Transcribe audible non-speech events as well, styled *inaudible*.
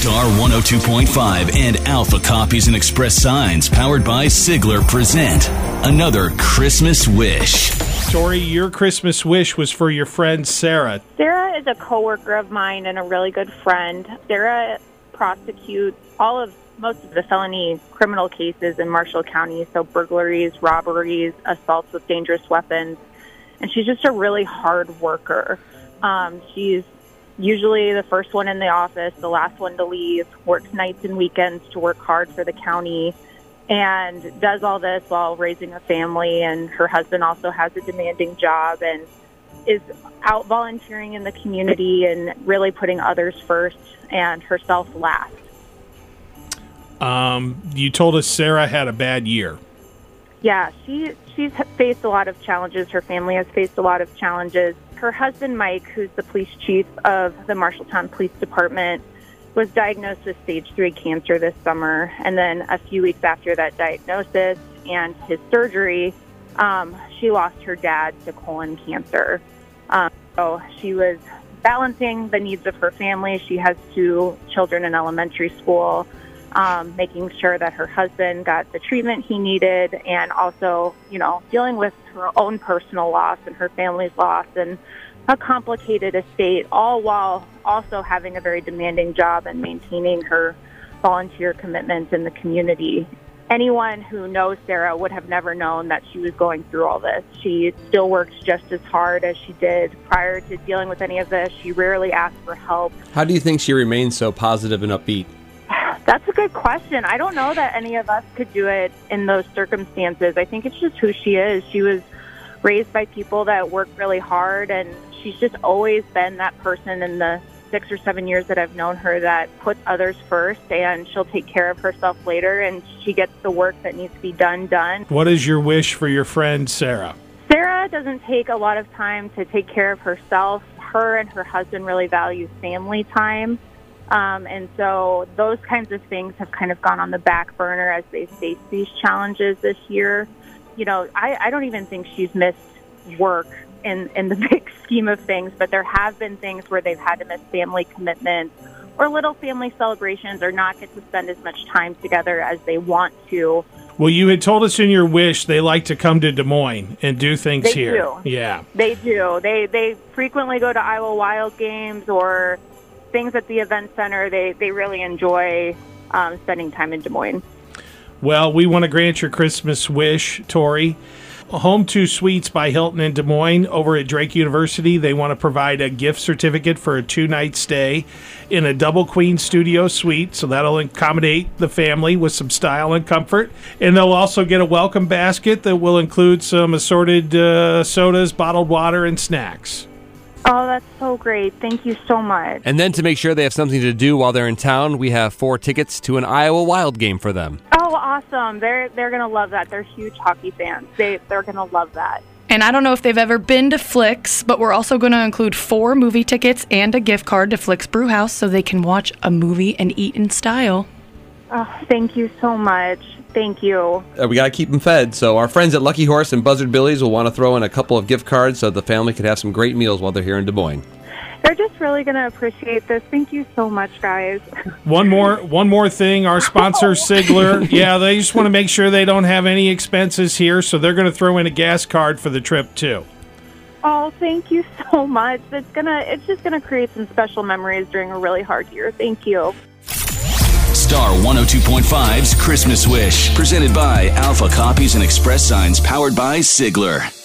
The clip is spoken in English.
Star 102.5 and Alpha Copies and Express Signs, powered by Sigler, present another Christmas Wish. Tori, your Christmas wish was for your friend Sarah. Sarah is a coworker of mine and a really good friend. Sarah prosecutes all of most of the felony criminal cases in Marshall County, so burglaries, robberies, assaults with dangerous weapons, and she's just a really hard worker. Um, she's usually the first one in the office, the last one to leave, works nights and weekends to work hard for the county, and does all this while raising a family. And her husband also has a demanding job and is out volunteering in the community and really putting others first and herself last. Um, you told us Sarah had a bad year. Yeah, she she's faced a lot of challenges. Her family has faced a lot of challenges. Her husband Mike, who's the police chief of the Marshalltown Police Department, was diagnosed with stage 3 cancer this summer and then a few weeks after that diagnosis and his surgery, um, she lost her dad to colon cancer. Um, so she was balancing the needs of her family. She has two children in elementary school um, making sure that her husband got the treatment he needed, and also, you know, dealing with her own personal loss and her family's loss and a complicated estate, all while also having a very demanding job and maintaining her volunteer commitments in the community. Anyone who knows Sarah would have never known that she was going through all this. She still works just as hard as she did prior to dealing with any of this. She rarely asks for help. How do you think she remains so positive and upbeat? That's a good question. I don't know that any of us could do it in those circumstances. I think it's just who she is. She was raised by people that work really hard, and she's just always been that person in the six or seven years that I've known her that puts others first and she'll take care of herself later and she gets the work that needs to be done done. What is your wish for your friend Sarah? Sarah doesn't take a lot of time to take care of herself. Her and her husband really value family time. Um, and so those kinds of things have kind of gone on the back burner as they face these challenges this year. You know, I, I don't even think she's missed work in, in the *laughs* big scheme of things, but there have been things where they've had to miss family commitments or little family celebrations or not get to spend as much time together as they want to. Well, you had told us in your wish they like to come to Des Moines and do things They here. do. Yeah. They do. They they frequently go to Iowa Wild games or things at the event center. They they really enjoy um, spending time in Des Moines. Well, we want to grant your Christmas wish, Tori. Home2 Suites by Hilton in Des Moines over at Drake University. They want to provide a gift certificate for a two night stay in a double queen studio suite. So that'll accommodate the family with some style and comfort. And they'll also get a welcome basket that will include some assorted uh, sodas, bottled water, and snacks. Oh, that's so great! Thank you so much. And then to make sure they have something to do while they're in town, we have four tickets to an Iowa Wild game for them. Oh, awesome! They're they're gonna love that. They're huge hockey fans. They they're gonna love that. And I don't know if they've ever been to Flix, but we're also going to include four movie tickets and a gift card to Flix Brewhouse so they can watch a movie and eat in style. Oh, thank you so much. Thank you. Uh, we got to keep them fed, so our friends at Lucky Horse and Buzzard Billy's will want to throw in a couple of gift cards so the family can have some great meals while they're here in Des Moines. They're just really gonna appreciate this. Thank you so much, guys. One more, one more thing. Our sponsor, *laughs* Sigler. Yeah, they just want to make sure they don't have any expenses here, so they're going to throw in a gas card for the trip too. Oh, thank you so much. It's gonna it's just gonna create some special memories during a really hard year. Thank you. Star 102.5's Christmas Wish, presented by Alpha Copies and Express Signs, powered by Sigler.